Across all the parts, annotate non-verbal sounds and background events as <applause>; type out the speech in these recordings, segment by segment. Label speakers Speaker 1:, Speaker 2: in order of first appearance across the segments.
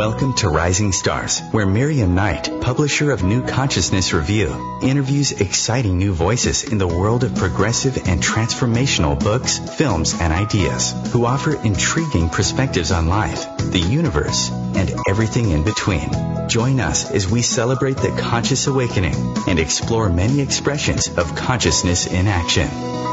Speaker 1: Welcome to Rising Stars, where Miriam Knight, publisher of New Consciousness Review, interviews exciting new voices in the world of progressive and transformational books, films, and ideas, who offer intriguing perspectives on life, the universe, and everything in between. Join us as we celebrate the conscious awakening and explore many expressions of consciousness in action.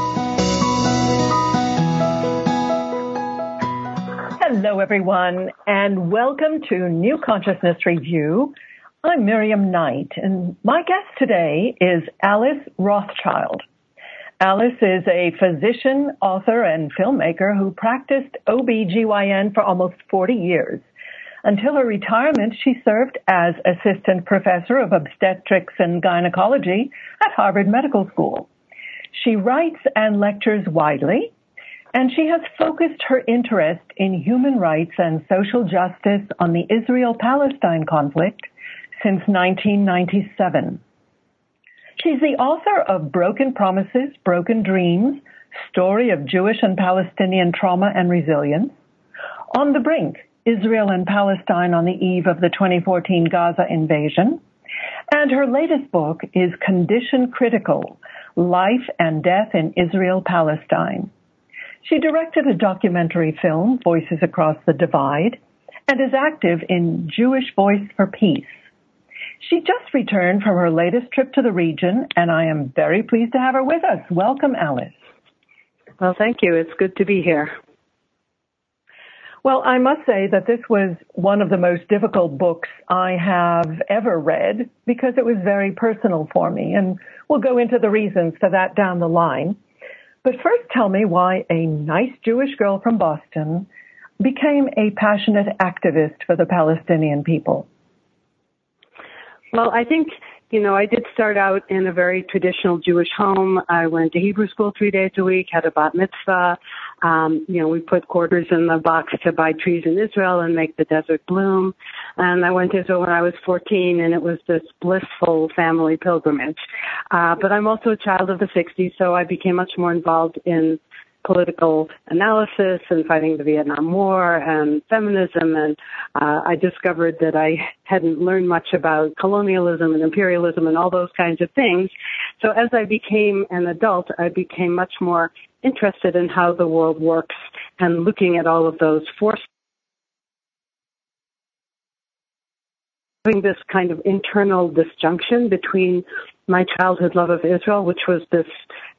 Speaker 2: Hello, everyone, and welcome to New Consciousness Review. I'm Miriam Knight, and my guest today is Alice Rothchild. Alice is a physician, author, and filmmaker who practiced OBGYN for almost 40 years. Until her retirement, she served as assistant professor of obstetrics and gynecology at Harvard Medical School. She writes and lectures widely, and she has focused her interest in human rights and social justice on the Israel-Palestine conflict since 1997. She's the author of Broken Promises, Broken Dreams, Story of Jewish and Palestinian Trauma and Resilience, On the Brink, Israel and Palestine on the Eve of the 2014 Gaza invasion, and her latest book is Condition Critical, Life and Death in Israel-Palestine. She directed a documentary film, Voices Across the Divide, and is active in Jewish Voice for Peace. She just returned from her latest trip to the region, and I am very pleased to have her with us. Welcome, Alice.
Speaker 3: Well, thank you. It's good to be here.
Speaker 2: Well, I must say that this was one of the most difficult books I have ever read because it was very personal for me, and we'll go into the reasons for that down the line. But first tell me why a nice Jewish girl from Boston became a passionate activist for the Palestinian people.
Speaker 3: Well, I think, you know, I did start out in a very traditional Jewish home. I went to Hebrew school three days a week, had a bat mitzvah. Um, you know, we put quarters in the box to buy trees in Israel and make the desert bloom. And I went to Israel when I was 14 and it was this blissful family pilgrimage. Uh, but I'm also a child of the 60s, so I became much more involved in political analysis and fighting the Vietnam War and feminism. And uh, I discovered that I hadn't learned much about colonialism and imperialism and all those kinds of things. So as I became an adult, I became much more interested in how the world works and looking at all of those forces. Having this kind of internal disjunction between my childhood love of Israel, which was this,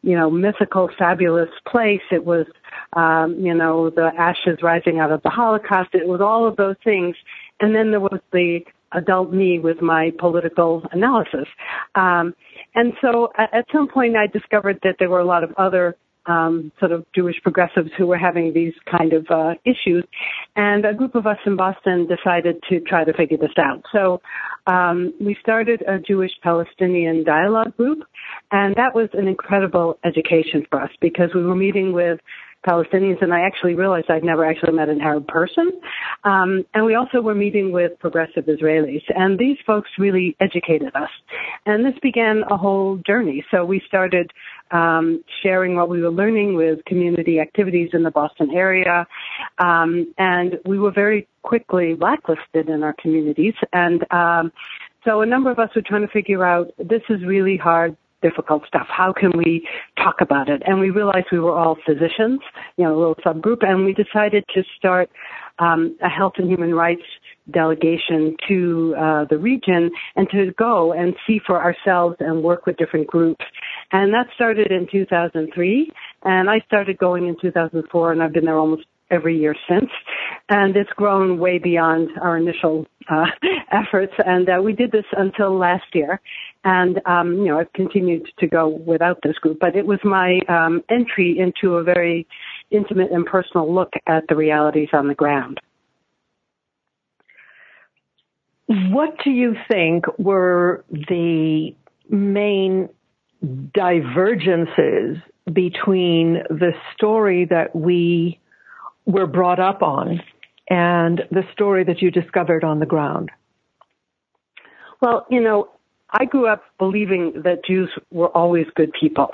Speaker 3: you know, mythical, fabulous place. It was, um, you know, the ashes rising out of the Holocaust. It was all of those things. And then there was the adult me with my political analysis. Um, and so at, some point I discovered that there were a lot of other um, sort of Jewish progressives who were having these kind of uh, issues, and a group of us in Boston decided to try to figure this out. So um, we started a Jewish Palestinian dialogue group, and that was an incredible education for us because we were meeting with Palestinians, and I actually realized I'd never actually met an Arab person. Um, and we also were meeting with progressive Israelis, and these folks really educated us. And this began a whole journey. So we started um, sharing what we were learning with community activities in the Boston area, um, and we were very quickly blacklisted in our communities. And um, so a number of us were trying to figure out this is really hard difficult stuff. How can we talk about it? And we realized we were all physicians, you know, a little subgroup, and we decided to start um, a health and human rights delegation to uh, the region and to go and see for ourselves and work with different groups. And that started in 2003, and I started going in 2004, and I've been there almost every year since. And it's grown way beyond our initial uh, <laughs> efforts. And uh, we did this until last year. And, um, you know, I've continued to go without this group, but it was my um, entry into a very intimate and personal look at the realities on the ground.
Speaker 2: What do you think were the main divergences between the story that we were brought up on and the story that you discovered on the ground?
Speaker 3: Well, you know, I grew up believing that Jews were always good people.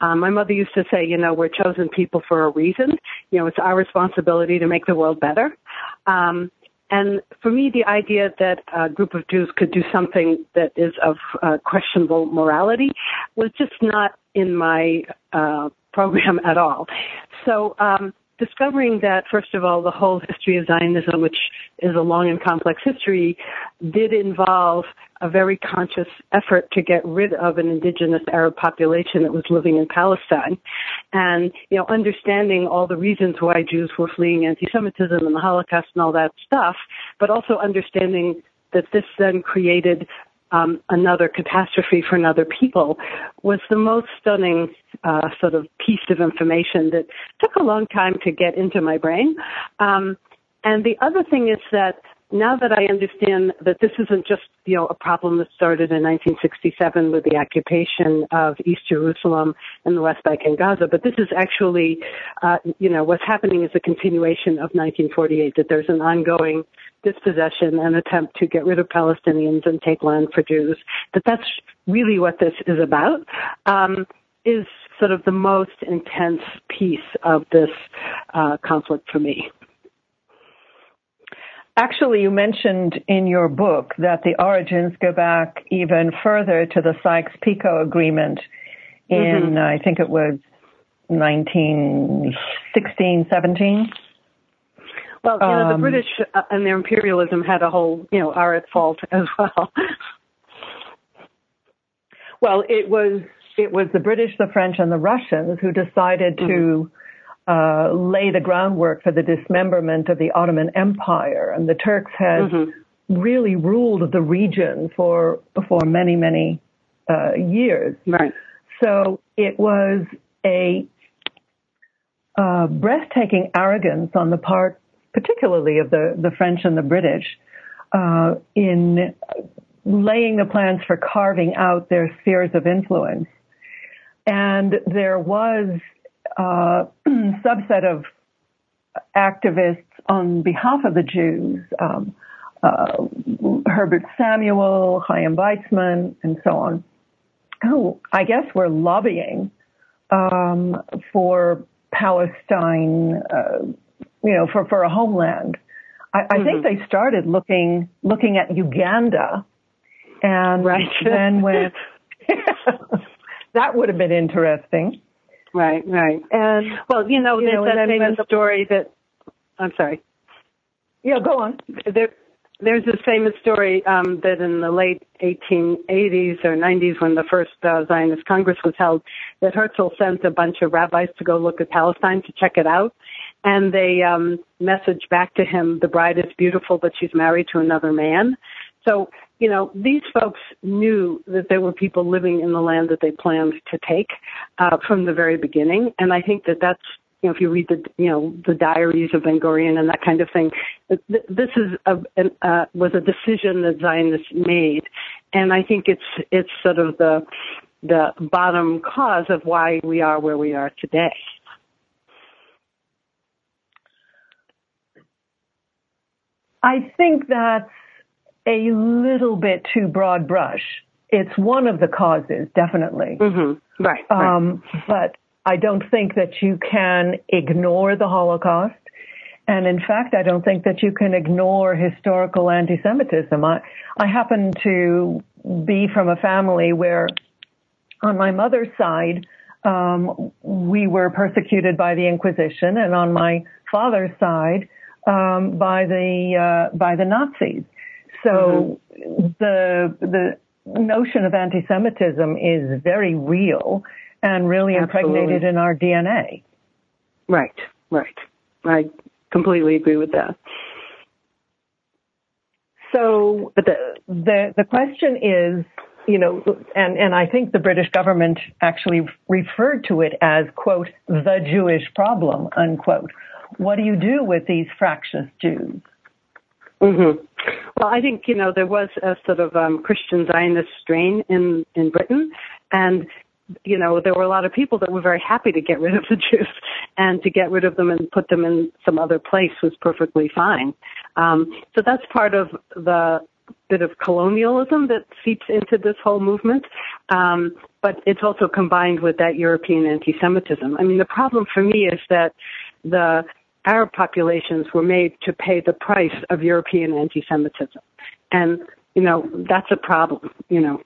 Speaker 3: Um, my mother used to say, you know, we're chosen people for a reason. You know, it's our responsibility to make the world better. Um, and for me, the idea that a group of Jews could do something that is of uh, questionable morality was just not in my uh, program at all. So, um, discovering that, first of all, the whole history of Zionism, which is a long and complex history, did involve a very conscious effort to get rid of an indigenous Arab population that was living in Palestine. And, you know, understanding all the reasons why Jews were fleeing anti-Semitism and the Holocaust and all that stuff, but also understanding that this then created um, another catastrophe for another people was the most stunning uh, sort of piece of information that took a long time to get into my brain. Um, and the other thing is that now that I understand that this isn't just, you know, a problem that started in 1967 with the occupation of East Jerusalem and the West Bank and Gaza, but this is actually, uh, you know, what's happening is a continuation of 1948, that there's an ongoing dispossession and attempt to get rid of Palestinians and take land for Jews, that that's really what this is about, um, is sort of the most intense piece of this uh, conflict for me.
Speaker 2: Actually, you mentioned in your book that the origins go back even further to the Sykes-Picot Agreement in, mm-hmm. I think it was 1916, 17.
Speaker 3: Well, you know, the um, British uh, and their imperialism had a whole, you know, are at fault <laughs> as well.
Speaker 2: well, it was it was the British, the French, and the Russians who decided mm-hmm. to uh, lay the groundwork for the dismemberment of the Ottoman Empire, and the Turks had mm-hmm. really ruled the region for for many many uh, years.
Speaker 3: Right.
Speaker 2: So it was a uh, breathtaking arrogance on the part particularly of the, the French and the British, uh, in laying the plans for carving out their spheres of influence. And there was a uh, <clears throat> subset of activists on behalf of the Jews, um, uh, Herbert Samuel, Chaim Weizmann, and so on, who I guess were lobbying um, for Palestine uh, you know, for, for a homeland. I, I mm-hmm. think they started looking, looking at Uganda and
Speaker 3: right.
Speaker 2: then when <laughs> that would have been interesting.
Speaker 3: Right, right. And
Speaker 2: well, you know,
Speaker 3: you there's know, that famous story that I'm sorry.
Speaker 2: Yeah, go on.
Speaker 3: There, there's this famous story um, that in the late 1880s or 90s, when the first uh, Zionist Congress was held, that Herzl sent a bunch of rabbis to go look at Palestine to check it out, and they um messaged back to him the bride is beautiful but she's married to another man. So you know these folks knew that there were people living in the land that they planned to take uh from the very beginning. And i think that that's you know if you read the you know the diaries of ben gurion and that kind of thing this is a, uh, was a decision that zionists made. And i think it's it's sort of the the bottom cause of why we are where we are today
Speaker 2: I think that's a little bit too broad brush. It's one of the causes, definitely.
Speaker 3: Mm-hmm. Right.
Speaker 2: Um, right. But I don't think that you can ignore the Holocaust. And in fact, I don't think that you can ignore historical anti-Semitism. I, I happen to be from a family where on my mother's side, um, we were persecuted by the Inquisition, and on my father's side, um, by the uh, by the Nazis. So mm-hmm. the the notion of anti-Semitism is very real and really Absolutely. impregnated in our DNA.
Speaker 3: Right, right. I completely agree with that.
Speaker 2: So but the the the question is, you know, and and I think the British government actually referred to it as quote the Jewish problem unquote what do you do with these fractious Jews?
Speaker 3: Mm-hmm. Well, I think you know there was a sort of um, Christian Zionist strain in in Britain, and you know there were a lot of people that were very happy to get rid of the <laughs> Jews, and to get rid of them and put them in some other place was perfectly fine. Um, so that's part of the bit of colonialism that seeps into this whole movement, um, but it's also combined with that European anti-Semitism. I mean, the problem for me is that the Arab populations were made to pay the price of European anti-Semitism. And, you know, that's a problem, you know.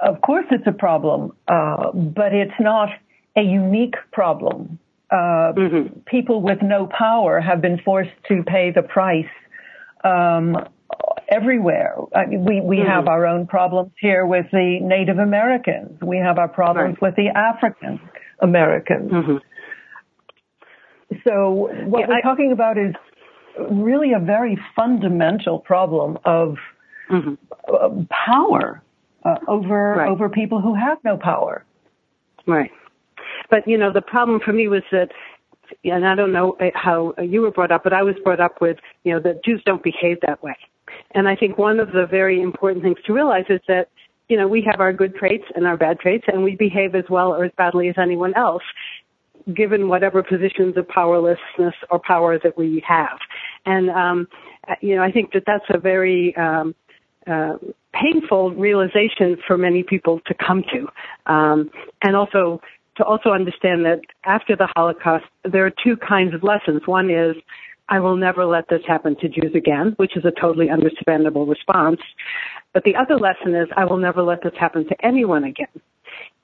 Speaker 2: Of course it's a problem, uh, but it's not a unique problem. Uh, mm-hmm. People with no power have been forced to pay the price um, everywhere. I mean, we we mm-hmm. have our own problems here with the Native Americans. We have our problems right. with the African Americans. Mm-hmm. So what yeah, we're I, talking about is really a very fundamental problem of mm-hmm. power uh, over right. over people who have no power.
Speaker 3: Right. But you know, the problem for me was that and I don't know uh, how you were brought up, but I was brought up with, you know, that Jews don't behave that way. And I think one of the very important things to realize is that, you know, we have our good traits and our bad traits, and we behave as well or as badly as anyone else, given whatever positions of powerlessness or power that we have. And, um, you know, I think that that's a very, um, uh, painful realization for many people to come to. Um, and also to also understand that after the Holocaust, there are two kinds of lessons. One is, I will never let this happen to Jews again, which is a totally understandable response. But the other lesson is, I will never let this happen to anyone again.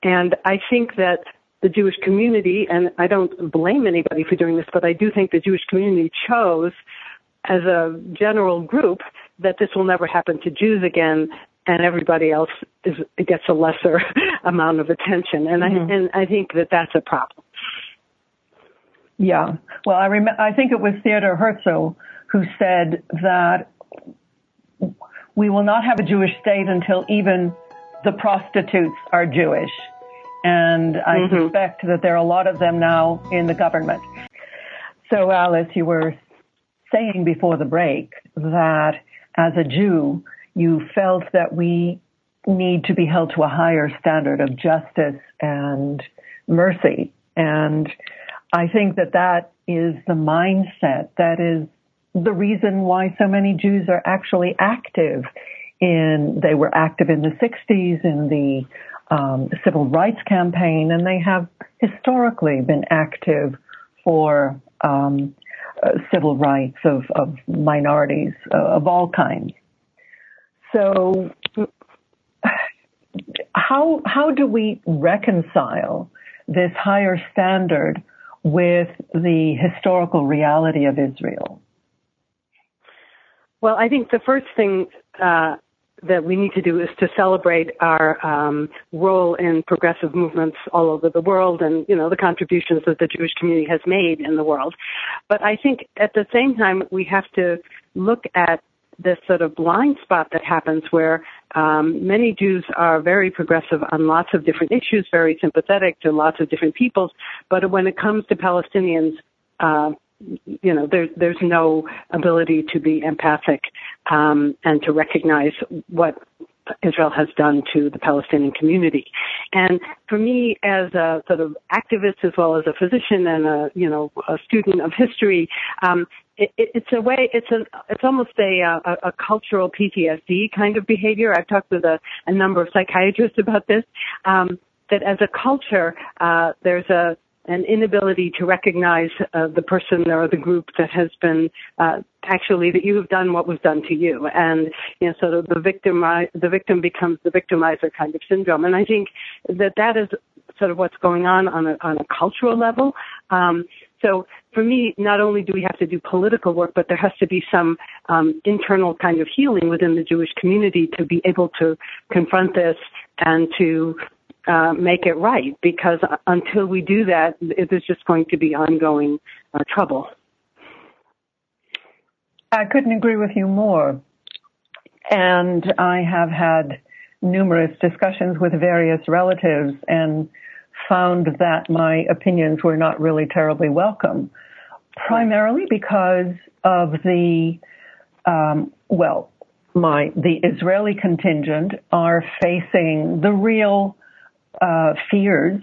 Speaker 3: And I think that the Jewish community, and I don't blame anybody for doing this, but I do think the Jewish community chose as a general group that this will never happen to Jews again and everybody else is, gets a lesser <laughs> amount of attention. And mm-hmm. I, and I think that that's a problem.
Speaker 2: Yeah. Well, I rem- I think it was Theodor Herzl who said that we will not have a Jewish state until even the prostitutes are Jewish. And I mm-hmm. suspect that there are a lot of them now in the government. So Alice, you were saying before the break that as a Jew, you felt that we need to be held to a higher standard of justice and mercy. And I think that that is the mindset that is the reason why so many Jews are actually active in, they were active in the 60s in the um, civil rights campaign, and they have historically been active for um, uh, civil rights of, of minorities uh, of all kinds. So, how how do we reconcile this higher standard with the historical reality of Israel?
Speaker 3: Well, I think the first thing uh, that we need to do is to celebrate our um, role in progressive movements all over the world and you know the contributions that the Jewish community has made in the world. But I think at the same time we have to look at this sort of blind spot that happens where um, many Jews are very progressive on lots of different issues, very sympathetic to lots of different peoples, but when it comes to Palestinians, uh, you know, there, there's no ability to be empathic um, and to recognize what Israel has done to the Palestinian community. And for me, as a sort of activist as well as a physician and a you know a student of history, um, it, it, it's a way. It's a. It's almost a, a, a cultural PTSD kind of behavior. I've talked with a, a number of psychiatrists about this. Um, that as a culture, uh, there's a an inability to recognize uh, the person or the group that has been uh, actually that you have done what was done to you, and you know, sort of the victim the victim becomes the victimizer kind of syndrome. And I think that that is sort of what's going on on a, on a cultural level. Um, so for me, not only do we have to do political work, but there has to be some um, internal kind of healing within the Jewish community to be able to confront this and to uh, make it right because until we do that, it is just going to be ongoing uh, trouble.
Speaker 2: I couldn't agree with you more. And I have had numerous discussions with various relatives and found that my opinions were not really terribly welcome, primarily because of the, um, well, my the Israeli contingent are facing the real uh, fears,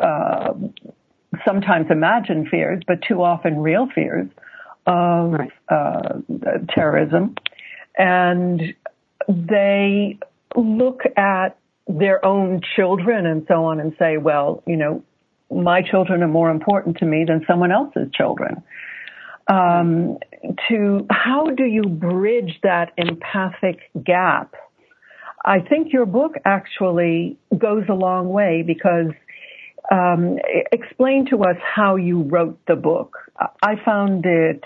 Speaker 2: uh, sometimes imagined fears, but too often real fears of right. uh, terrorism. And they look at their own children and so on and say, well, you know, my children are more important to me than someone else's children. Um, to how do you bridge that empathic gap? I think your book actually goes a long way because um, explain to us how you wrote the book. I found it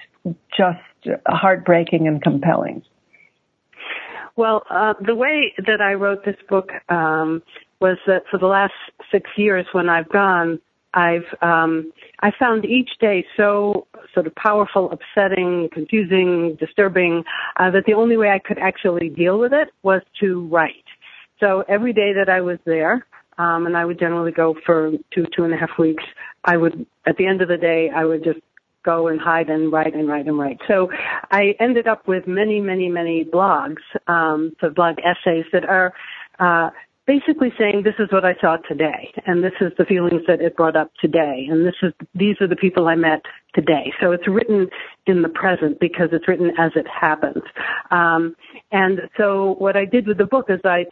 Speaker 2: just heartbreaking and compelling.
Speaker 3: Well, uh, the way that I wrote this book um, was that for the last six years, when I've gone, I've um, I found each day so sort of powerful, upsetting, confusing, disturbing uh, that the only way I could actually deal with it was to write. So every day that I was there, um, and I would generally go for two two and a half weeks, I would at the end of the day I would just go and hide and write and write and write. So I ended up with many, many, many blogs, um, so blog essays that are uh, basically saying this is what I saw today, and this is the feelings that it brought up today, and this is these are the people I met today. So it's written in the present because it's written as it happens. Um, and so what I did with the book is I t-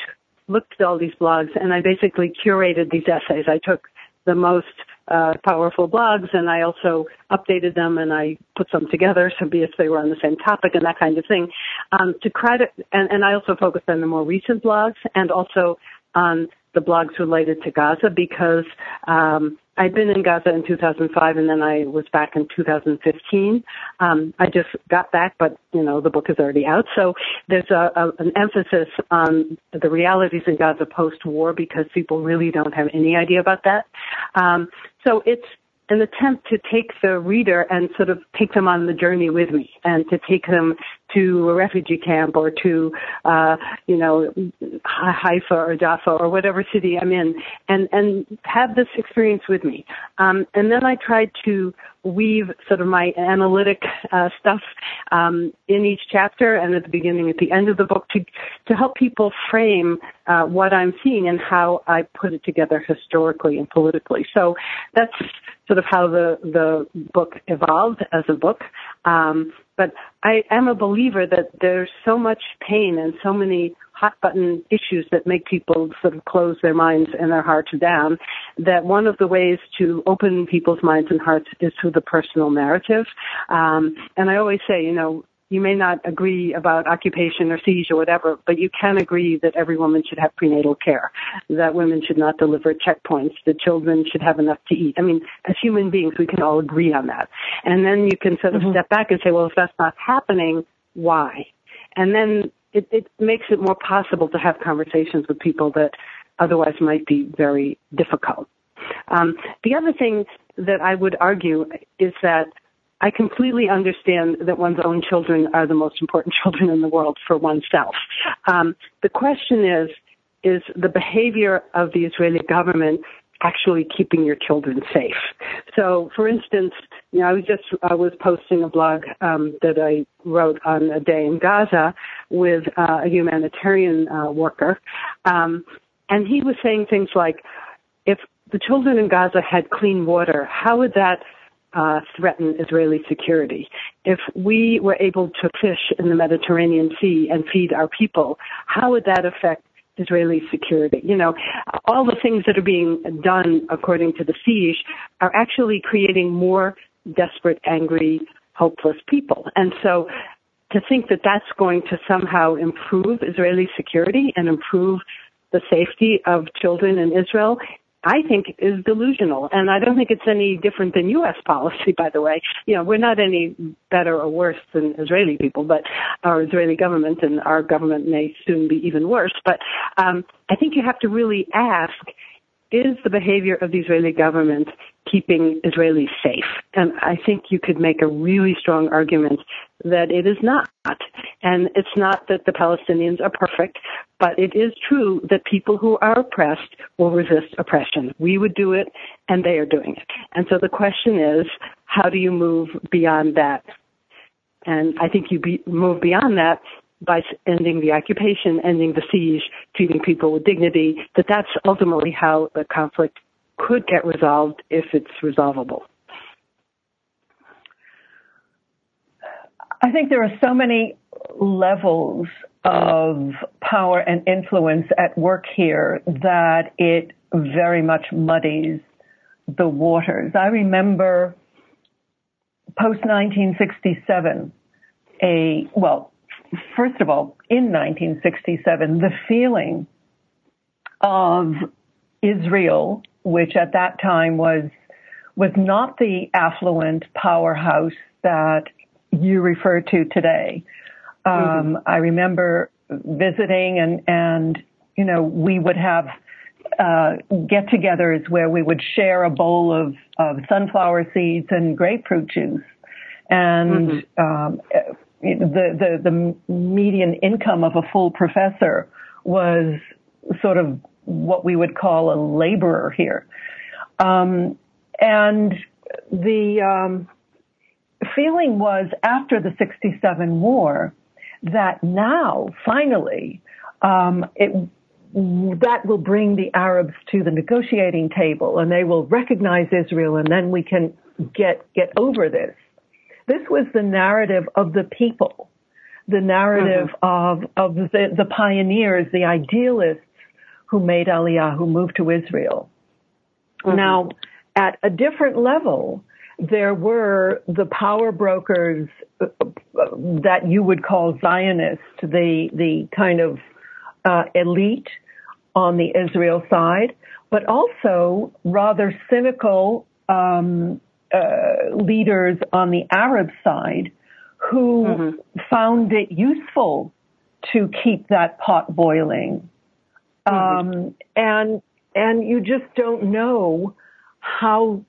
Speaker 3: looked at all these blogs and I basically curated these essays. I took the most uh, powerful blogs, and I also updated them and I put some together so be if they were on the same topic and that kind of thing. Um, to credit, and, and I also focused on the more recent blogs and also on the blogs related to Gaza because um, I'd been in Gaza in 2005 and then I was back in 2015. Um, I just got back, but you know the book is already out, so there's a, a, an emphasis on the realities in Gaza post-war because people really don't have any idea about that. Um, so it's an attempt to take the reader and sort of take them on the journey with me and to take them to a refugee camp or to, uh, you know, Haifa or Jaffa or whatever city I'm in and, and have this experience with me. Um, and then I tried to weave sort of my analytic uh, stuff um, in each chapter and at the beginning, at the end of the book to, to help people frame uh, what I'm seeing and how I put it together historically and politically. So that's sort of how the the book evolved as a book. Um, but I am a believer that there's so much pain and so many hot button issues that make people sort of close their minds and their hearts down. That one of the ways to open people's minds and hearts is through the personal narrative. Um, and I always say, you know, you may not agree about occupation or siege or whatever, but you can agree that every woman should have prenatal care, that women should not deliver checkpoints, that children should have enough to eat. I mean, as human beings, we can all agree on that. And then you can sort of mm-hmm. step back and say, well, if that's not happening, why? And then it, it makes it more possible to have conversations with people that otherwise might be very difficult. Um, the other thing that I would argue is that I completely understand that one's own children are the most important <laughs> children in the world for oneself. Um, the question is, is the behavior of the Israeli government actually keeping your children safe? So, for instance, you know, I was just I was posting a blog um, that I wrote on a day in Gaza with uh, a humanitarian uh, worker, um, and he was saying things like, if the children in Gaza had clean water, how would that uh, threaten Israeli security. If we were able to fish in the Mediterranean Sea and feed our people, how would that affect Israeli security? You know, all the things that are being done according to the siege are actually creating more desperate, angry, hopeless people. And so to think that that's going to somehow improve Israeli security and improve the safety of children in Israel I think is delusional. And I don't think it's any different than U.S. policy, by the way. You know, we're not any better or worse than Israeli people, but our Israeli government and our government may soon be even worse. But um, I think you have to really ask, is the behavior of the Israeli government keeping Israelis safe? And I think you could make a really strong argument that it is not. And it's not that the Palestinians are perfect, but it is true that people who are oppressed will resist oppression. We would do it, and they are doing it. And so the question is, how do you move beyond that? And I think you be, move beyond that by ending the occupation, ending the siege, treating people with dignity, that that's ultimately how the conflict could get resolved if it's resolvable.
Speaker 2: I think there are so many levels of power and influence at work here that it very much muddies the waters. I remember post 1967, a, well, first of all, in 1967, the feeling of Israel, which at that time was was not the affluent powerhouse that you refer to today. Um, mm-hmm. I remember visiting and and you know we would have uh, get-togethers where we would share a bowl of, of sunflower seeds and grapefruit juice, and mm-hmm. um, the, the the median income of a full professor was sort of what we would call a laborer here, um, and the um, feeling was after the '67 war that now finally um, it that will bring the Arabs to the negotiating table and they will recognize Israel and then we can get, get over this. This was the narrative of the people, the narrative mm-hmm. of, of the, the pioneers, the idealists who made Aliyah, who moved to Israel. Mm-hmm. Now, at a different level, there were the power brokers uh, that you would call Zionists, the the kind of uh, elite on the Israel side, but also rather cynical um, uh, leaders on the Arab side who mm-hmm. found it useful to keep that pot boiling. Mm-hmm. Um, and and you just don't know how.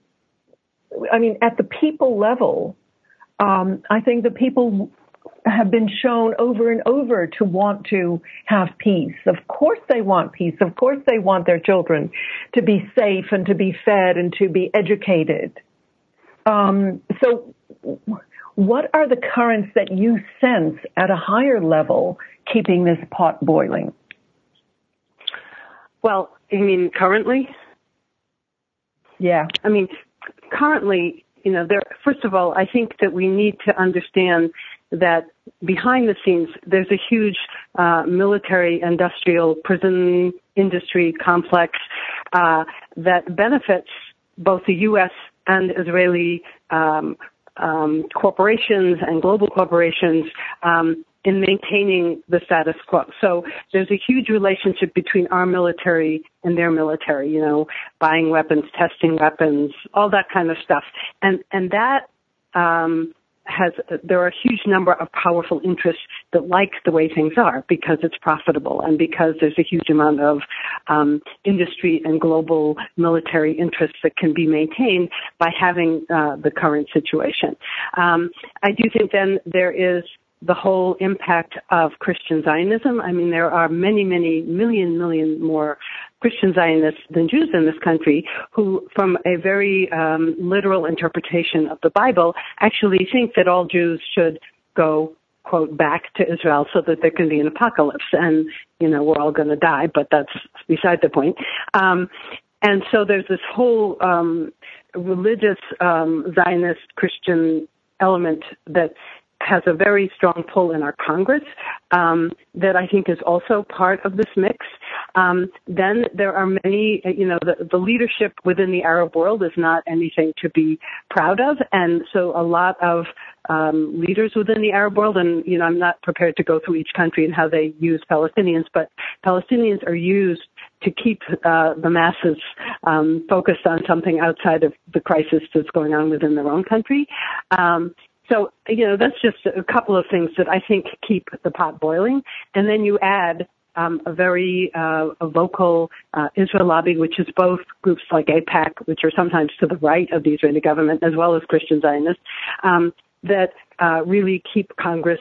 Speaker 2: I mean, at the people level, um, I think the people have been shown over and over to want to have peace. Of course they want peace. Of course they want their children to be safe and to be fed and to be educated. Um, so what are the currents that you sense at a higher level keeping this pot boiling?
Speaker 3: Well, you mean currently?
Speaker 2: Yeah.
Speaker 3: I mean, currently, you know, there, first of all, I think that we need to understand that behind the scenes, there's a huge uh, military, industrial, prison industry complex uh, that benefits both the U.S. and Israeli um, um, corporations and global corporations um, in maintaining the status quo. So there's a huge relationship between our military and their military, you know, buying weapons, testing weapons, all that kind of stuff. And, and that, um, has there are a huge number of powerful interests that like the way things are because it's profitable and because there's a huge amount of um, industry and global military interests that can be maintained by having uh, the current situation. Um, I do think then there is the whole impact of Christian Zionism. I mean, there are many, many million, million more Christian Zionists than Jews in this country who, from a very um, literal interpretation of the Bible, actually think that all Jews should go quote back to Israel so that there can be an apocalypse and you know we're all going to die but that's beside the point um, and so there's this whole um, religious um, Zionist Christian element that has a very strong pull in our Congress um, that I think is also part of this mix. Um, then there are many, you know, the, the leadership within the Arab world is not anything to be proud of, and so a lot of um, leaders within the Arab world, and you know, I'm not prepared to go through each country and how they use Palestinians, but Palestinians are used to keep uh, the masses um, focused on something outside of the crisis that's going on within their own country. Um, so, you know, that's just a couple of things that I think keep the pot boiling. And then you add um, a very uh, a vocal uh, Israel lobby, which is both groups like AIPAC, which are sometimes to the right of the Israeli government, as well as Christian Zionists, um, that uh, really keep Congress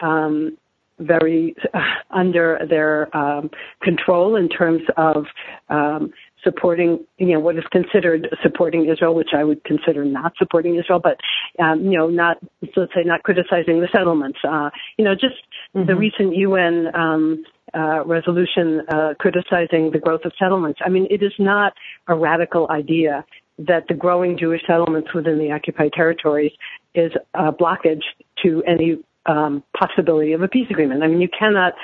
Speaker 3: um, very uh, under their um, control in terms of um, supporting, you know, what is considered supporting Israel, which I would consider not supporting Israel, but, um, you know, not, let's say, not criticizing the settlements. Uh, you know, just mm-hmm. the recent UN, um, uh, resolution, uh, criticizing the growth of settlements. I mean, it is not a radical idea that the growing Jewish settlements within the occupied territories is a blockage to any um, possibility of a peace agreement. I mean, you cannot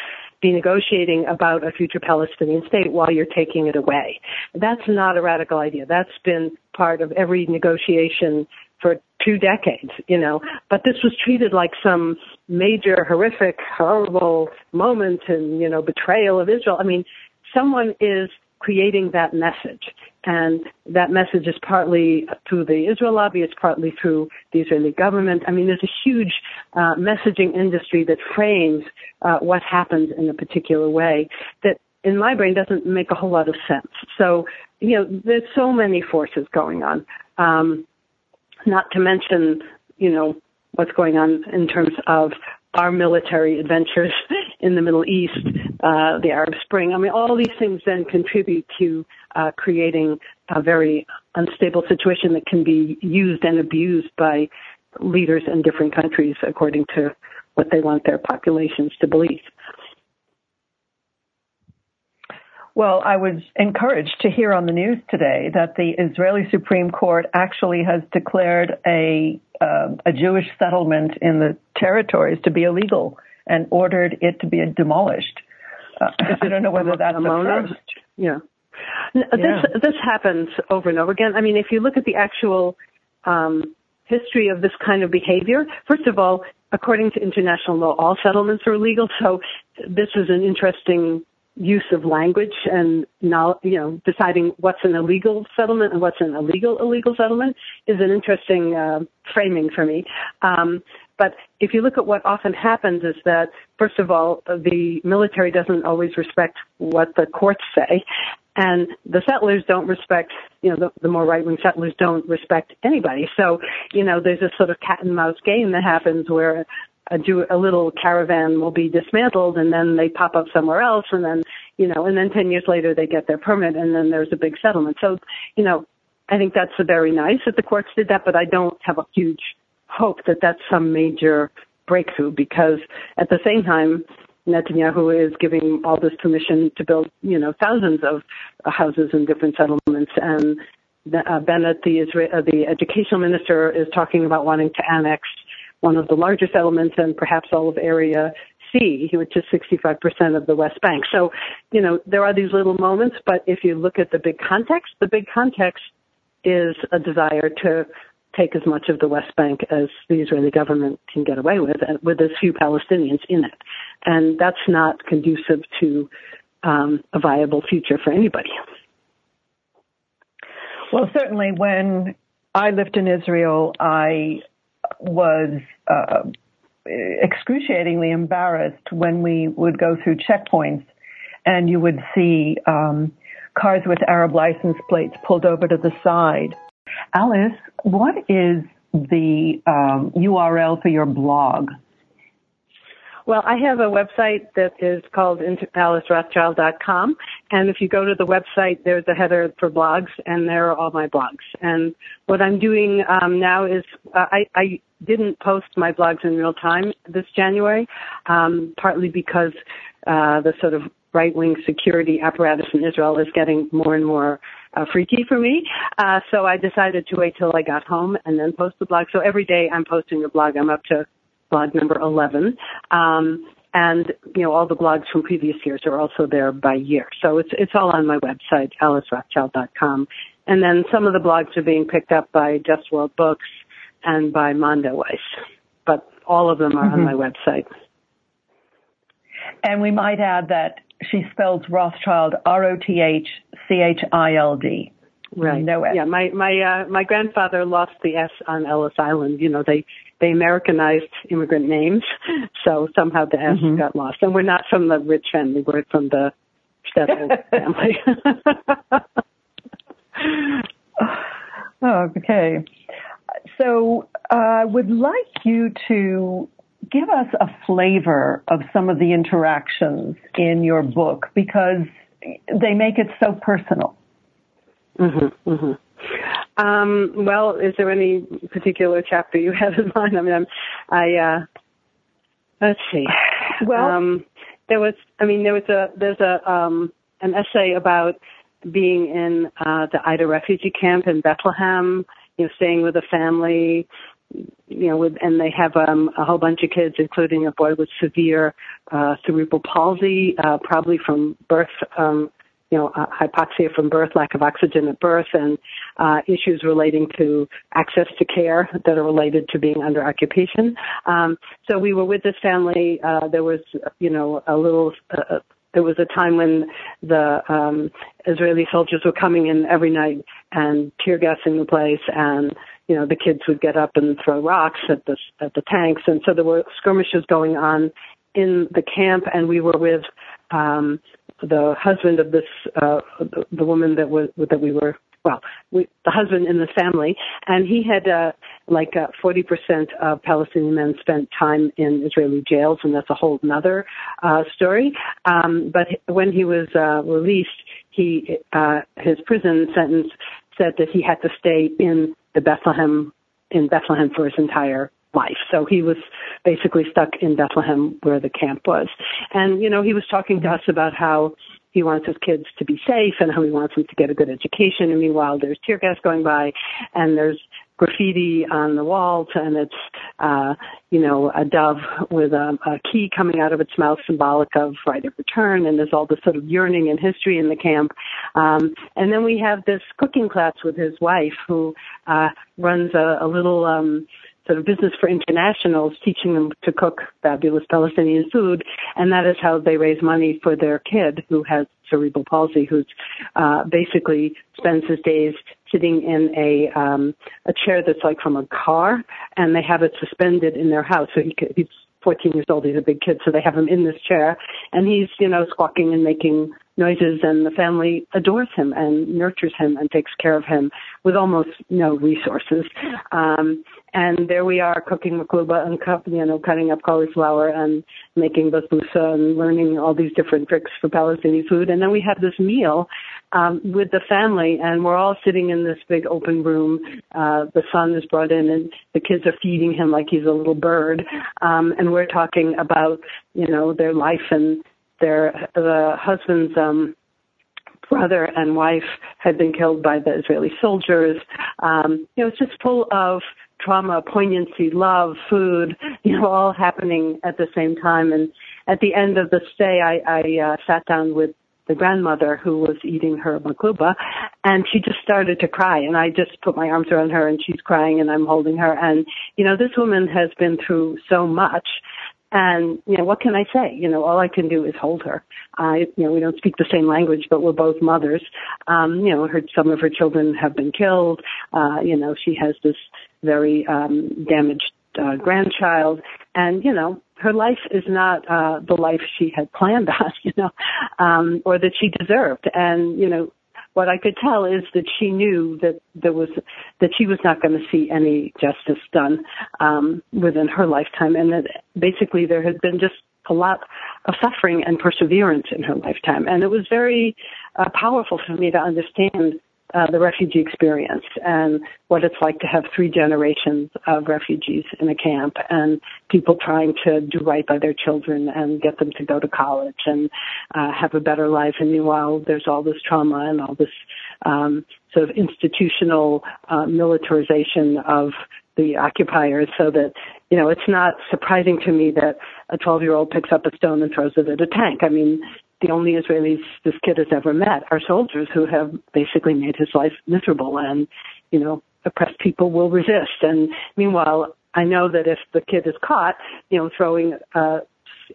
Speaker 3: be negotiating about a future Palestinian state while you're taking it away. That's not a radical idea. That's been part of every negotiation for two decades, you know. But this was treated like some major, horrific, horrible moment and, you know, betrayal of Israel. I mean, someone is creating that message. And that message is partly through the Israel lobby, it's partly through the Israeli government. I mean, there's a huge uh, messaging industry that frames uh, what happens in a particular way that in my brain doesn't make a whole lot of sense. So, you know, there's so many forces going on. Um, not to mention, you know, what's going on in terms of our military adventures <laughs> in the Middle East, uh, the Arab Spring. I mean, all these things then contribute to uh, creating a very unstable situation that can be used and abused by leaders in different countries according to what they want their populations to believe.
Speaker 2: Well, I was encouraged to hear on the news today that the Israeli Supreme Court actually has declared a uh, a Jewish settlement in the territories to be illegal and ordered it to be demolished. I don't know whether that's
Speaker 3: the
Speaker 2: first.
Speaker 3: Yeah. This this happens over and over again. I mean, if you look at the actual um, history of this kind of behavior, first of all, according to international law, all settlements are illegal. So this is an interesting use of language and now you know deciding what's an illegal settlement and what's an illegal illegal settlement is an interesting uh, framing for me. Um, but if you look at what often happens is that first of all the military doesn't always respect what the courts say, and the settlers don't respect you know the, the more right wing settlers don't respect anybody. So you know there's a sort of cat and mouse game that happens where a, Jew, a little caravan will be dismantled and then they pop up somewhere else and then, you know, and then 10 years later they get their permit and then there's a big settlement. So, you know, I think that's very nice that the courts did that, but I don't have a huge hope that that's some major breakthrough because at the same time, Netanyahu is giving all this permission to build, you know, thousands of houses in different settlements and uh, Bennett, the, Israel, uh, the educational minister, is talking about wanting to annex one of the largest settlements and perhaps all of Area C, which is 65% of the West Bank. So, you know, there are these little moments, but if you look at the big context, the big context is a desire to take as much of the West Bank as the Israeli government can get away with, with as few Palestinians in it. And that's not conducive to um, a viable future for anybody.
Speaker 2: Well, certainly when I lived in Israel, I was uh, excruciatingly embarrassed when we would go through checkpoints and you would see um, cars with Arab license plates pulled over to the side. Alice, what is the um, URL for your blog?
Speaker 3: Well, I have a website that is called AliceRothchild.com. And if you go to the website, there's a header for blogs, and there are all my blogs. And what I'm doing um, now is uh, I, I didn't post my blogs in real time this January, um, partly because uh, the sort of right-wing security apparatus in Israel is getting more and more uh, freaky for me. Uh, so I decided to wait till I got home and then post the blog. So every day I'm posting a blog. I'm up to blog number 11. Um, and you know all the blogs from previous years are also there by year. So it's it's all on my website, alicerothchild.com. And then some of the blogs are being picked up by Just World Books and by Mondoweiss, but all of them are mm-hmm. on my website.
Speaker 2: And we might add that she spells Rothchild R O T H C H I L D.
Speaker 3: Right.
Speaker 2: No
Speaker 3: S. Yeah, my my uh, my grandfather lost the S on Ellis Island. You know, they they Americanized immigrant names, <laughs> so somehow the S mm-hmm. got lost. And we're not from the rich family; we're from the Shtetl <laughs> family. <sighs>
Speaker 2: okay. So uh, I would like you to give us a flavor of some of the interactions in your book because they make it so personal.
Speaker 3: Mm-hmm, mm-hmm. Um, well, is there any particular chapter you have in mind? I mean, I'm, I, uh, let's see.
Speaker 2: Well,
Speaker 3: um, there was, I mean, there was a, there's a, um, an essay about being in, uh, the Aida refugee camp in Bethlehem, you know, staying with a family, you know, with, and they have um, a whole bunch of kids, including a boy with severe uh, cerebral palsy, uh, probably from birth, um, you know, uh, hypoxia from birth, lack of oxygen at birth, and uh, issues relating to access to care that are related to being under occupation. Um, so we were with this family. Uh, there was, you know, a little. Uh, there was a time when the um, Israeli soldiers were coming in every night and tear gassing the place and you know the kids would get up and throw rocks at the at the tanks, and so there were skirmishes going on in the camp, and we were with um, the husband of this uh, the, the woman that was that we were well, we, the husband in the family, and he had uh, like uh, 40% of Palestinian men spent time in Israeli jails, and that's a whole other uh, story. Um, but when he was uh, released, he uh, his prison sentence said that he had to stay in the Bethlehem in Bethlehem for his entire life. So he was basically stuck in Bethlehem where the camp was. And, you know, he was talking to us about how he wants his kids to be safe and how he wants them to get a good education. And meanwhile, there's tear gas going by and there's graffiti on the walls and it's uh you know a dove with a, a key coming out of its mouth symbolic of right of return and there's all this sort of yearning and history in the camp. Um and then we have this cooking class with his wife who uh runs a, a little um sort of business for internationals, teaching them to cook fabulous Palestinian food, and that is how they raise money for their kid who has cerebral palsy, who's uh, basically spends his days sitting in a um, a chair that's like from a car, and they have it suspended in their house. So he he's 14 years old. He's a big kid, so they have him in this chair, and he's you know squawking and making noises, and the family adores him and nurtures him and takes care of him with almost no resources. Um, and there we are cooking makluba and you know cutting up cauliflower and making basbousa and learning all these different tricks for Palestinian food. And then we have this meal um, with the family, and we're all sitting in this big open room. Uh, the son is brought in, and the kids are feeding him like he's a little bird. Um, and we're talking about you know their life and their the husband's um, brother and wife had been killed by the Israeli soldiers. Um, you know, it's just full of trauma, poignancy, love, food, you know, all happening at the same time. And at the end of the stay, I, I uh, sat down with the grandmother who was eating her makluba and she just started to cry and I just put my arms around her and she's crying and I'm holding her and you know this woman has been through so much and, you know, what can I say? You know, all I can do is hold her. I, you know, we don't speak the same language, but we're both mothers. Um, you know, her, some of her children have been killed. Uh, you know, she has this very, um, damaged, uh, grandchild. And, you know, her life is not, uh, the life she had planned <laughs> on, you know, um, or that she deserved. And, you know, what I could tell is that she knew that there was that she was not going to see any justice done um, within her lifetime, and that basically there had been just a lot of suffering and perseverance in her lifetime, and it was very uh, powerful for me to understand uh, the refugee experience and what it's like to have three generations of refugees in a camp and people trying to do right by their children and get them to go to college and uh, have a better life. And meanwhile, there's all this trauma and all this um, sort of institutional uh, militarization of the occupiers so that you know it's not surprising to me that a 12 year old picks up a stone and throws it at a tank i mean the only Israelis this kid has ever met are soldiers who have basically made his life miserable and, you know, oppressed people will resist. And meanwhile, I know that if the kid is caught, you know, throwing a,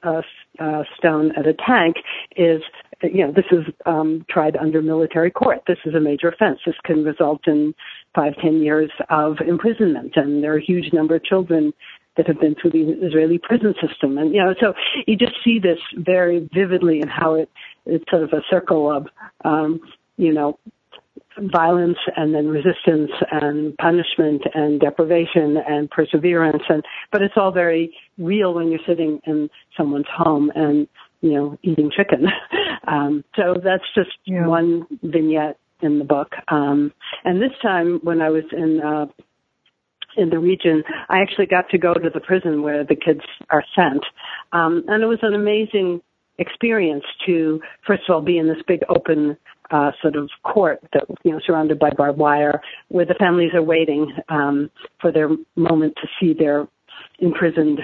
Speaker 3: a, a stone at a tank is, you know, this is um, tried under military court. This is a major offense. This can result in five, ten years of imprisonment, and there are a huge number of children that have been through the Israeli prison system. And, you know, so you just see this very vividly in how it, it's sort of a circle of, um, you know, violence and then resistance and punishment and deprivation and perseverance and but it's all very real when you're sitting in someone's home and you know eating chicken <laughs> um so that's just yeah. one vignette in the book um and this time when i was in uh in the region, I actually got to go to the prison where the kids are sent. Um, and it was an amazing experience to, first of all, be in this big open uh, sort of court that you know surrounded by barbed wire, where the families are waiting um, for their moment to see their imprisoned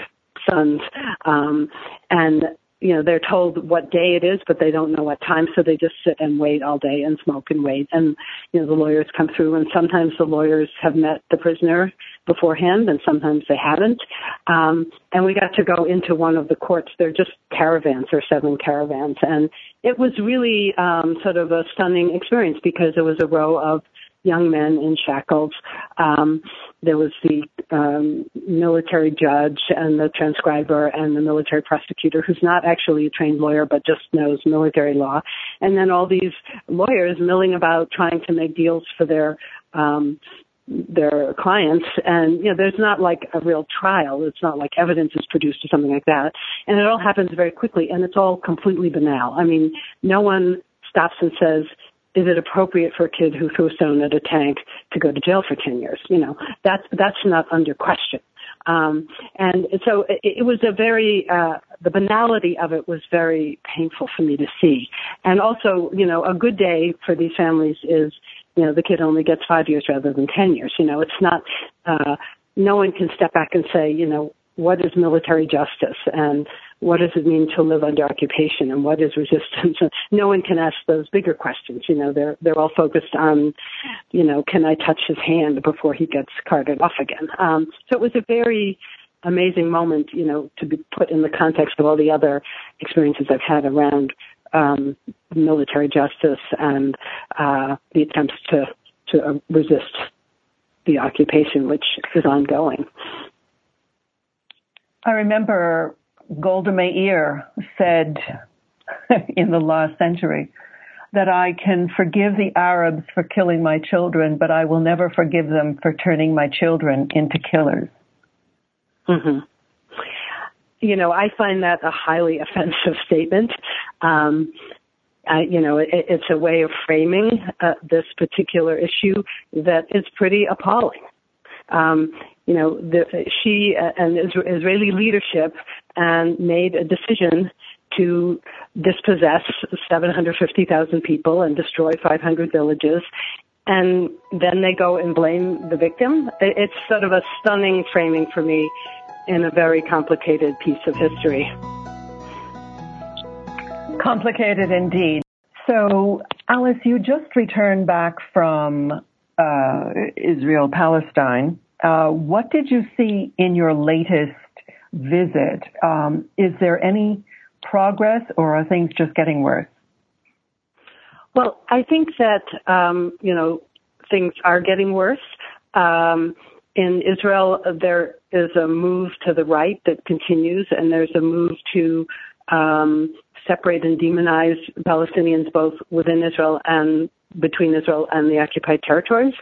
Speaker 3: sons, um, and you know they're told what day it is but they don't know what time so they just sit and wait all day and smoke and wait. And you know the lawyers come through and sometimes the lawyers have met the prisoner beforehand and sometimes they haven't. Um and we got to go into one of the courts. They're just caravans. Or seven caravans. And it was really um sort of a stunning experience because it was a row of young men in shackles. Um, there was the um, military judge and the transcriber and the military prosecutor who's not actually a trained lawyer but just knows military law. And then all these lawyers milling about trying to make deals for their um, their clients and you know there's not like a real trial it's not like evidence is produced or something like that and it all happens very quickly and it's all completely banal i mean no one stops and says is it appropriate for a kid who threw stone at a tank to go to jail for 10 years? You know, that's, that's not under question. Um, and so it, it was a very, uh, the banality of it was very painful for me to see. And also, you know, a good day for these families is, you know, the kid only gets five years rather than 10 years. You know, it's not, uh, no one can step back and say, you know, what is military justice and what does it mean to live under occupation and what is resistance? <laughs> no one can ask those bigger questions. You know, they're they're all focused on, you know, can I touch his hand before he gets carted off again? Um, so it was a very amazing moment, you know, to be put in the context of all the other experiences I've had around um, military justice and uh, the attempts to to resist the occupation, which is ongoing.
Speaker 2: I remember Golda Meir said <laughs> in the last century that I can forgive the Arabs for killing my children, but I will never forgive them for turning my children into killers.
Speaker 3: Mm-hmm. You know, I find that a highly <laughs> offensive statement. Um, I, you know, it, it's a way of framing uh, this particular issue that is pretty appalling. Um, you know, the, she uh, and Israeli leadership and made a decision to dispossess 750,000 people and destroy 500 villages. And then they go and blame the victim. It's sort of a stunning framing for me in a very complicated piece of history.
Speaker 2: Complicated indeed. So, Alice, you just returned back from uh, Israel Palestine. Uh, what did you see in your latest visit? Um, is there any progress, or are things just getting worse?
Speaker 3: Well, I think that um, you know things are getting worse. Um, in Israel, there is a move to the right that continues, and there's a move to um, separate and demonize Palestinians both within Israel and between Israel and the occupied territories.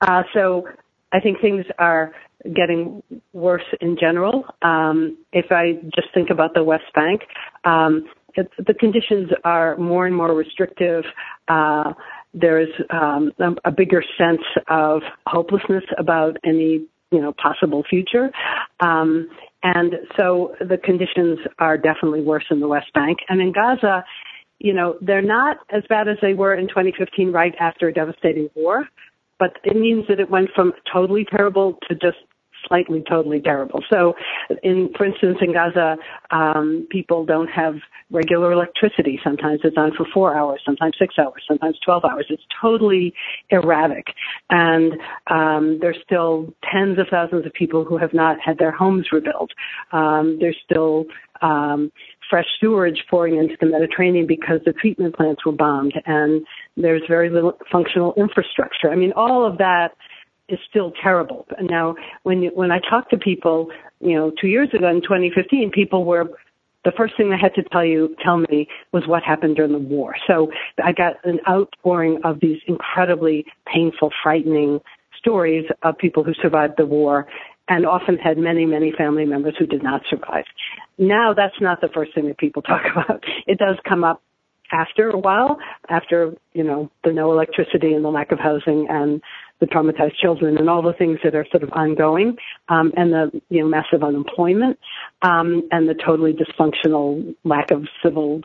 Speaker 3: Uh, so I think things are getting worse in general. Um, if I just think about the West Bank, um, the conditions are more and more restrictive. Uh, there's um, a, a bigger sense of hopelessness about any you know possible future. Um, and so the conditions are definitely worse in the West Bank. And in Gaza, you know, they're not as bad as they were in 2015 right after a devastating war, but it means that it went from totally terrible to just slightly totally terrible. So, in for instance, in Gaza, um, people don't have regular electricity. Sometimes it's on for four hours, sometimes six hours, sometimes twelve hours. It's totally erratic, and um, there's still tens of thousands of people who have not had their homes rebuilt. Um, there's still um, fresh sewage pouring into the Mediterranean because the treatment plants were bombed, and there's very little functional infrastructure. I mean, all of that is still terrible. Now, when you, when I talk to people, you know, two years ago in 2015, people were the first thing they had to tell you tell me was what happened during the war. So I got an outpouring of these incredibly painful, frightening stories of people who survived the war and often had many, many family members who did not survive. Now that's not the first thing that people <laughs> talk about. It does come up after a while, after, you know, the no electricity and the lack of housing and the traumatized children and all the things that are sort of ongoing, um, and the you know massive unemployment, um, and the totally dysfunctional lack of civil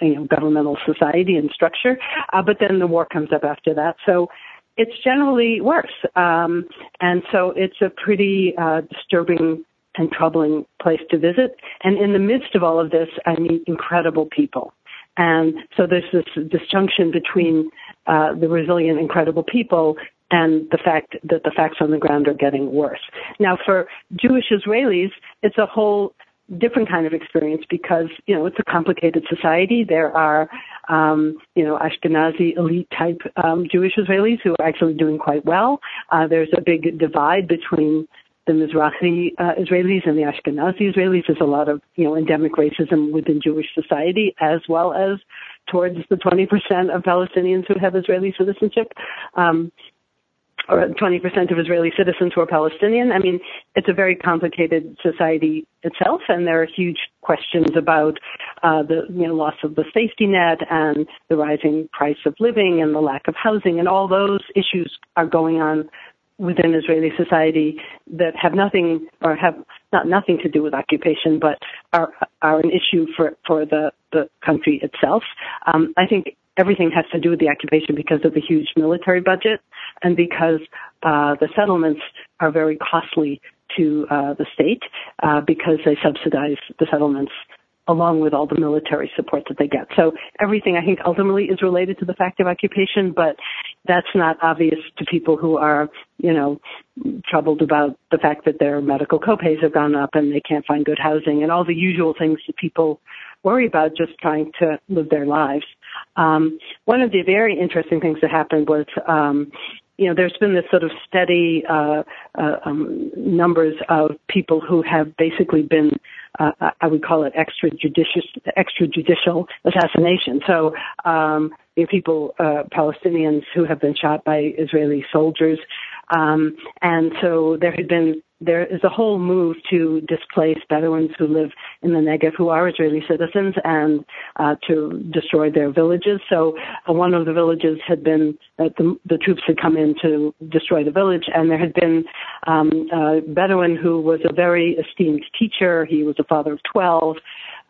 Speaker 3: you know, governmental society and structure. Uh, but then the war comes up after that. So it's generally worse. Um, and so it's a pretty uh, disturbing and troubling place to visit. And in the midst of all of this, I meet incredible people. And so there's this disjunction between uh, the resilient, incredible people and the fact that the facts on the ground are getting worse. Now, for Jewish Israelis, it's a whole different kind of experience because you know it's a complicated society. There are um, you know Ashkenazi elite type um, Jewish Israelis who are actually doing quite well. Uh, there's a big divide between the Mizrahi uh, Israelis and the Ashkenazi Israelis. There's a lot of you know endemic racism within Jewish society, as well as towards the 20% of Palestinians who have Israeli citizenship. Um, or 20% of Israeli citizens who are Palestinian. I mean, it's a very complicated society itself, and there are huge questions about uh, the you know, loss of the safety net and the rising price of living and the lack of housing, and all those issues are going on within Israeli society that have nothing or have not nothing to do with occupation, but are are an issue for for the the country itself. Um, I think everything has to do with the occupation because of the huge military budget and because uh, the settlements are very costly to uh, the state uh, because they subsidize the settlements along with all the military support that they get. So everything I think ultimately is related to the fact of occupation, but that's not obvious to people who are, you know, troubled about the fact that their medical copays have gone up and they can't find good housing and all the usual things that people worry about just trying to live their lives. Um, one of the very interesting things that happened was, um, you know, there's been this sort of steady uh, uh, um, numbers of people who have basically been, uh, I would call it extrajudicial, extrajudicial assassination. So, um, you know, people, uh, Palestinians who have been shot by Israeli soldiers, um, and so there had been there is a whole move to displace Bedouins who live in the Negev who are Israeli citizens and uh, to destroy their villages. So uh, one of the villages had been uh, the, the troops had come in to destroy the village, and there had been um, a Bedouin who was a very esteemed teacher. He was a father of twelve.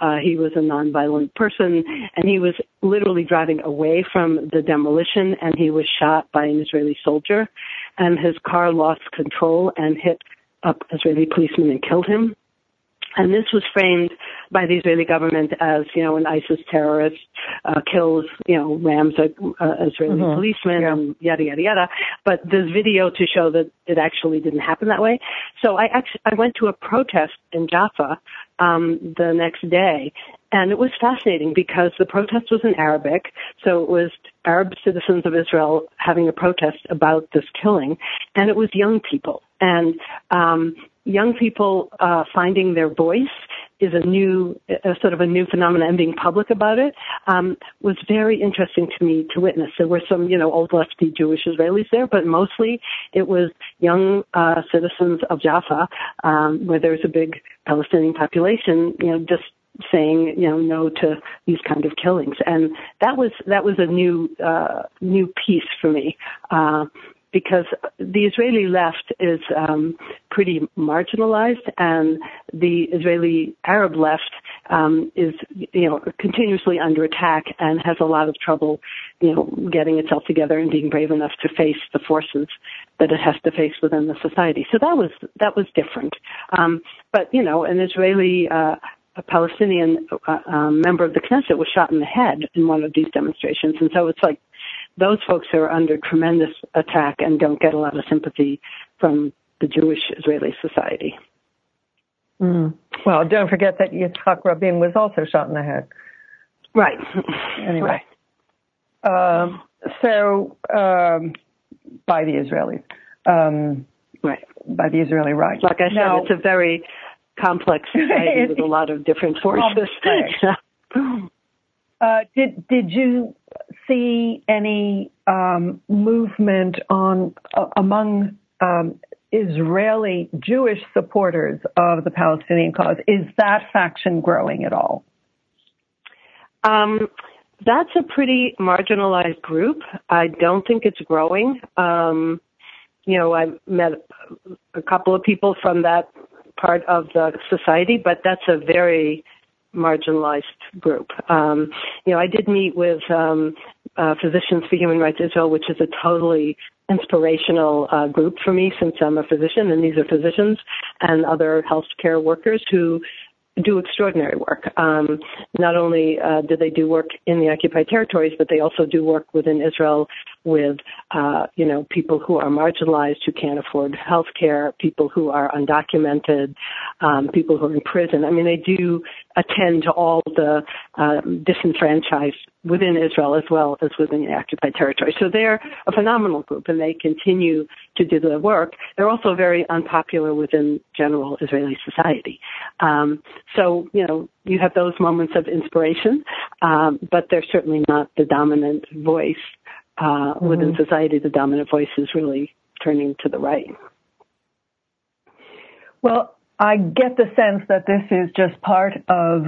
Speaker 3: Uh, he was a nonviolent person, and he was literally driving away from the demolition, and he was shot by an Israeli soldier, and his car lost control and hit up Israeli policeman and killed him. And this was framed by the Israeli government as, you know, an ISIS terrorist uh, kills, you know, rams a uh, Israeli mm-hmm. policeman yeah. and yada yada yada. But there's video to show that it actually didn't happen that way. So I actually I went to a protest in Jaffa um, the next day, and it was fascinating because the protest was in Arabic, so it was Arab citizens of Israel having a protest about this killing, and it was young people and um, young people uh, finding their voice is a new, a sort of a new phenomenon and being public about it um, was very interesting to me to witness. There were some, you know, old lefty Jewish Israelis there, but mostly it was young uh, citizens of Jaffa, um, where there's a big Palestinian population, you know, just saying you know no to these kind of killings and that was that was a new uh new piece for me uh because the Israeli left is um, pretty marginalized, and the Israeli Arab left um, is, you know, continuously under attack and has a lot of trouble, you know, getting itself together and being brave enough to face the forces that it has to face within the society. So that was that was different. Um, but you know, an Israeli uh, a Palestinian uh, um, member of the Knesset was shot in the head in one of these demonstrations, and so it's like those folks are under tremendous attack and don't get a lot of sympathy from the Jewish Israeli society.
Speaker 2: Mm. Well, don't forget that Yitzhak Rabin was also shot in the head.
Speaker 3: Right.
Speaker 2: Anyway. Right. Um, so, um, by the Israelis. Um,
Speaker 3: right.
Speaker 2: By the Israeli right.
Speaker 3: Like I said, now, it's a very complex <laughs> society with a lot of different forces. <laughs>
Speaker 2: uh, did did you see any um, movement on uh, among um, Israeli Jewish supporters of the Palestinian cause? Is that faction growing at all?
Speaker 3: Um, that's a pretty marginalized group. I don't think it's growing. Um, you know, I met a couple of people from that part of the society, but that's a very marginalized group. Um, you know, I did meet with um, uh, Physicians for Human Rights Israel, which is a totally inspirational uh, group for me since I'm a physician, and these are physicians and other healthcare workers who do extraordinary work. Um, not only uh, do they do work in the occupied territories, but they also do work within Israel with, uh, you know, people who are marginalized, who can't afford health care, people who are undocumented, um, people who are in prison. I mean, they do attend to all the um, disenfranchised within Israel as well as within the occupied territory. So they're a phenomenal group and they continue to do the work. They're also very unpopular within general Israeli society. Um, so, you know, you have those moments of inspiration, um, but they're certainly not the dominant voice uh, mm-hmm. within society. The dominant voice is really turning to the right.
Speaker 2: Well, I get the sense that this is just part of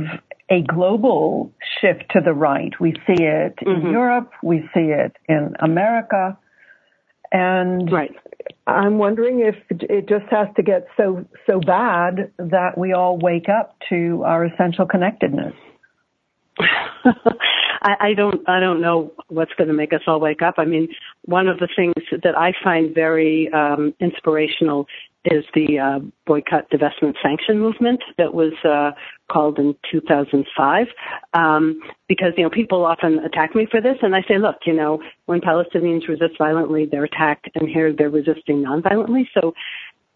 Speaker 2: a global shift to the right. We see it mm-hmm. in Europe, we see it in America, and
Speaker 3: right.
Speaker 2: I'm wondering if it just has to get so so bad that we all wake up to our essential connectedness. <laughs>
Speaker 3: I, I don't I don't know what's going to make us all wake up. I mean, one of the things that I find very um, inspirational is the uh, boycott, divestment, sanction movement that was uh, called in 2005. Um, because you know people often attack me for this, and I say, look, you know, when Palestinians resist violently, they're attacked, and here they're resisting non-violently. So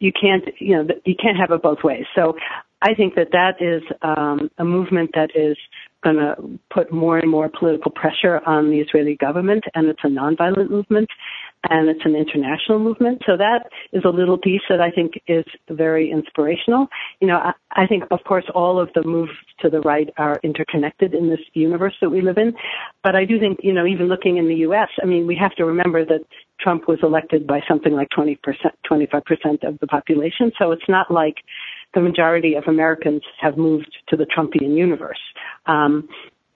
Speaker 3: you can't, you know, you can't have it both ways. So I think that that is um, a movement that is going to put more and more political pressure on the Israeli government, and it's a nonviolent movement, and it's an international movement. So that is a little piece that I think is very inspirational. You know, I, I think, of course, all of the moves to the right are interconnected in this universe that we live in. But I do think, you know, even looking in the U.S., I mean, we have to remember that Trump was elected by something like 20%, 25% of the population. So it's not like the majority of Americans have moved to the Trumpian universe. Um,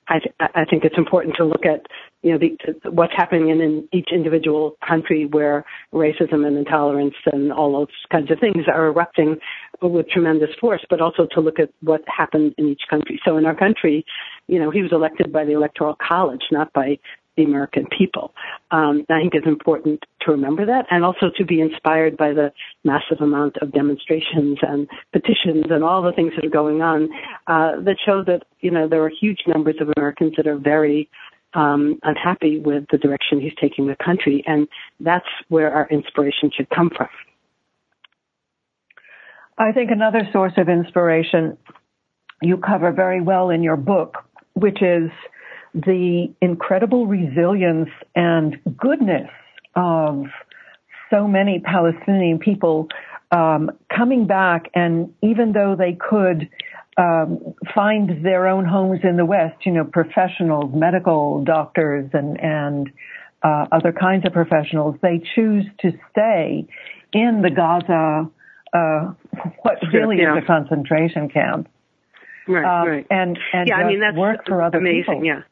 Speaker 3: I, th- I think it's important to look at you know the, what's happening in, in each individual country where racism and intolerance and all those kinds of things are erupting with tremendous force, but also to look at what happened in each country. So in our country, you know, he was elected by the Electoral College, not by the American people. Um, I think it's important to remember that and also to be inspired by the massive amount of demonstrations and petitions and all the things that are going on uh, that show that, you know, there are huge numbers of Americans that are very um, unhappy with the direction he's taking the country. And that's where our inspiration should come from.
Speaker 2: I think another source of inspiration you cover very well in your book, which is the incredible resilience and goodness of so many Palestinian people um, coming back, and even though they could um, find their own homes in the West, you know, professionals, medical doctors, and and uh, other kinds of professionals, they choose to stay in the Gaza, uh, what really yeah. is a concentration camp.
Speaker 3: Right, uh, right.
Speaker 2: And and
Speaker 3: yeah, I mean that's
Speaker 2: work for other
Speaker 3: amazing.
Speaker 2: people.
Speaker 3: Yeah.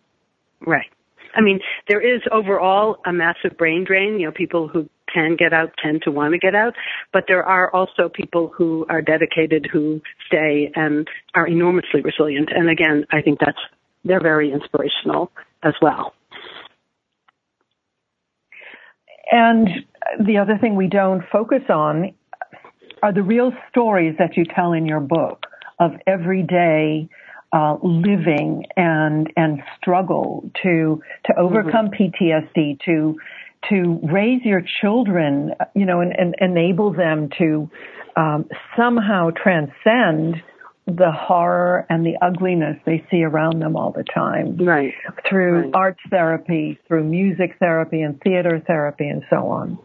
Speaker 3: Right. I mean, there is overall a massive brain drain. You know, people who can get out tend to want to get out, but there are also people who are dedicated who stay and are enormously resilient. And again, I think that's they're very inspirational as well.
Speaker 2: And the other thing we don't focus on are the real stories that you tell in your book of everyday uh, living and and struggle to to overcome mm-hmm. PTSD to to raise your children, you know, and, and enable them to um, somehow transcend the horror and the ugliness they see around them all the time.
Speaker 3: Right.
Speaker 2: Through
Speaker 3: right.
Speaker 2: arts therapy, through music therapy and theater therapy and so on.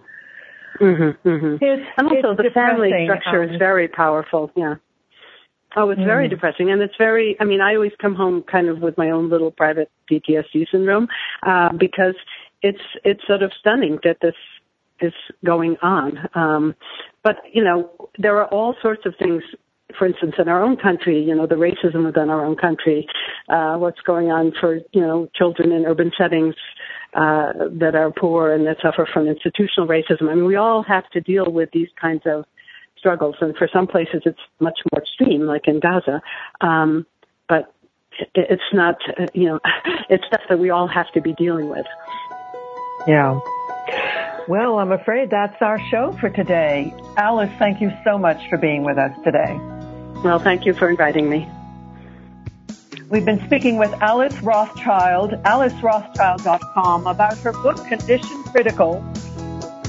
Speaker 3: Mm-hmm, mm-hmm. It's, and also the family structure is very powerful. Yeah. Oh, it's mm. very depressing, and it's very. I mean, I always come home kind of with my own little private PTSD syndrome uh, because it's it's sort of stunning that this is going on. Um, but you know, there are all sorts of things. For instance, in our own country, you know, the racism within our own country, uh, what's going on for you know children in urban settings uh, that are poor and that suffer from institutional racism. I mean, we all have to deal with these kinds of struggles, and for some places it's much more extreme, like in Gaza. Um, but it's not, you know, <laughs> it's stuff that we all have to be dealing with.
Speaker 2: Yeah. Well, I'm afraid that's our show for today. Alice, thank you so much for being with us today.
Speaker 3: Well, thank you for inviting me.
Speaker 2: We've been speaking with Alice Rothchild, alicerothchild.com, about her book, Condition Critical.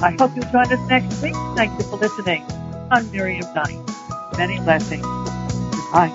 Speaker 2: I hope you'll join us next week. Thank you for listening. I'm Miriam Knight. Many blessings. Goodbye.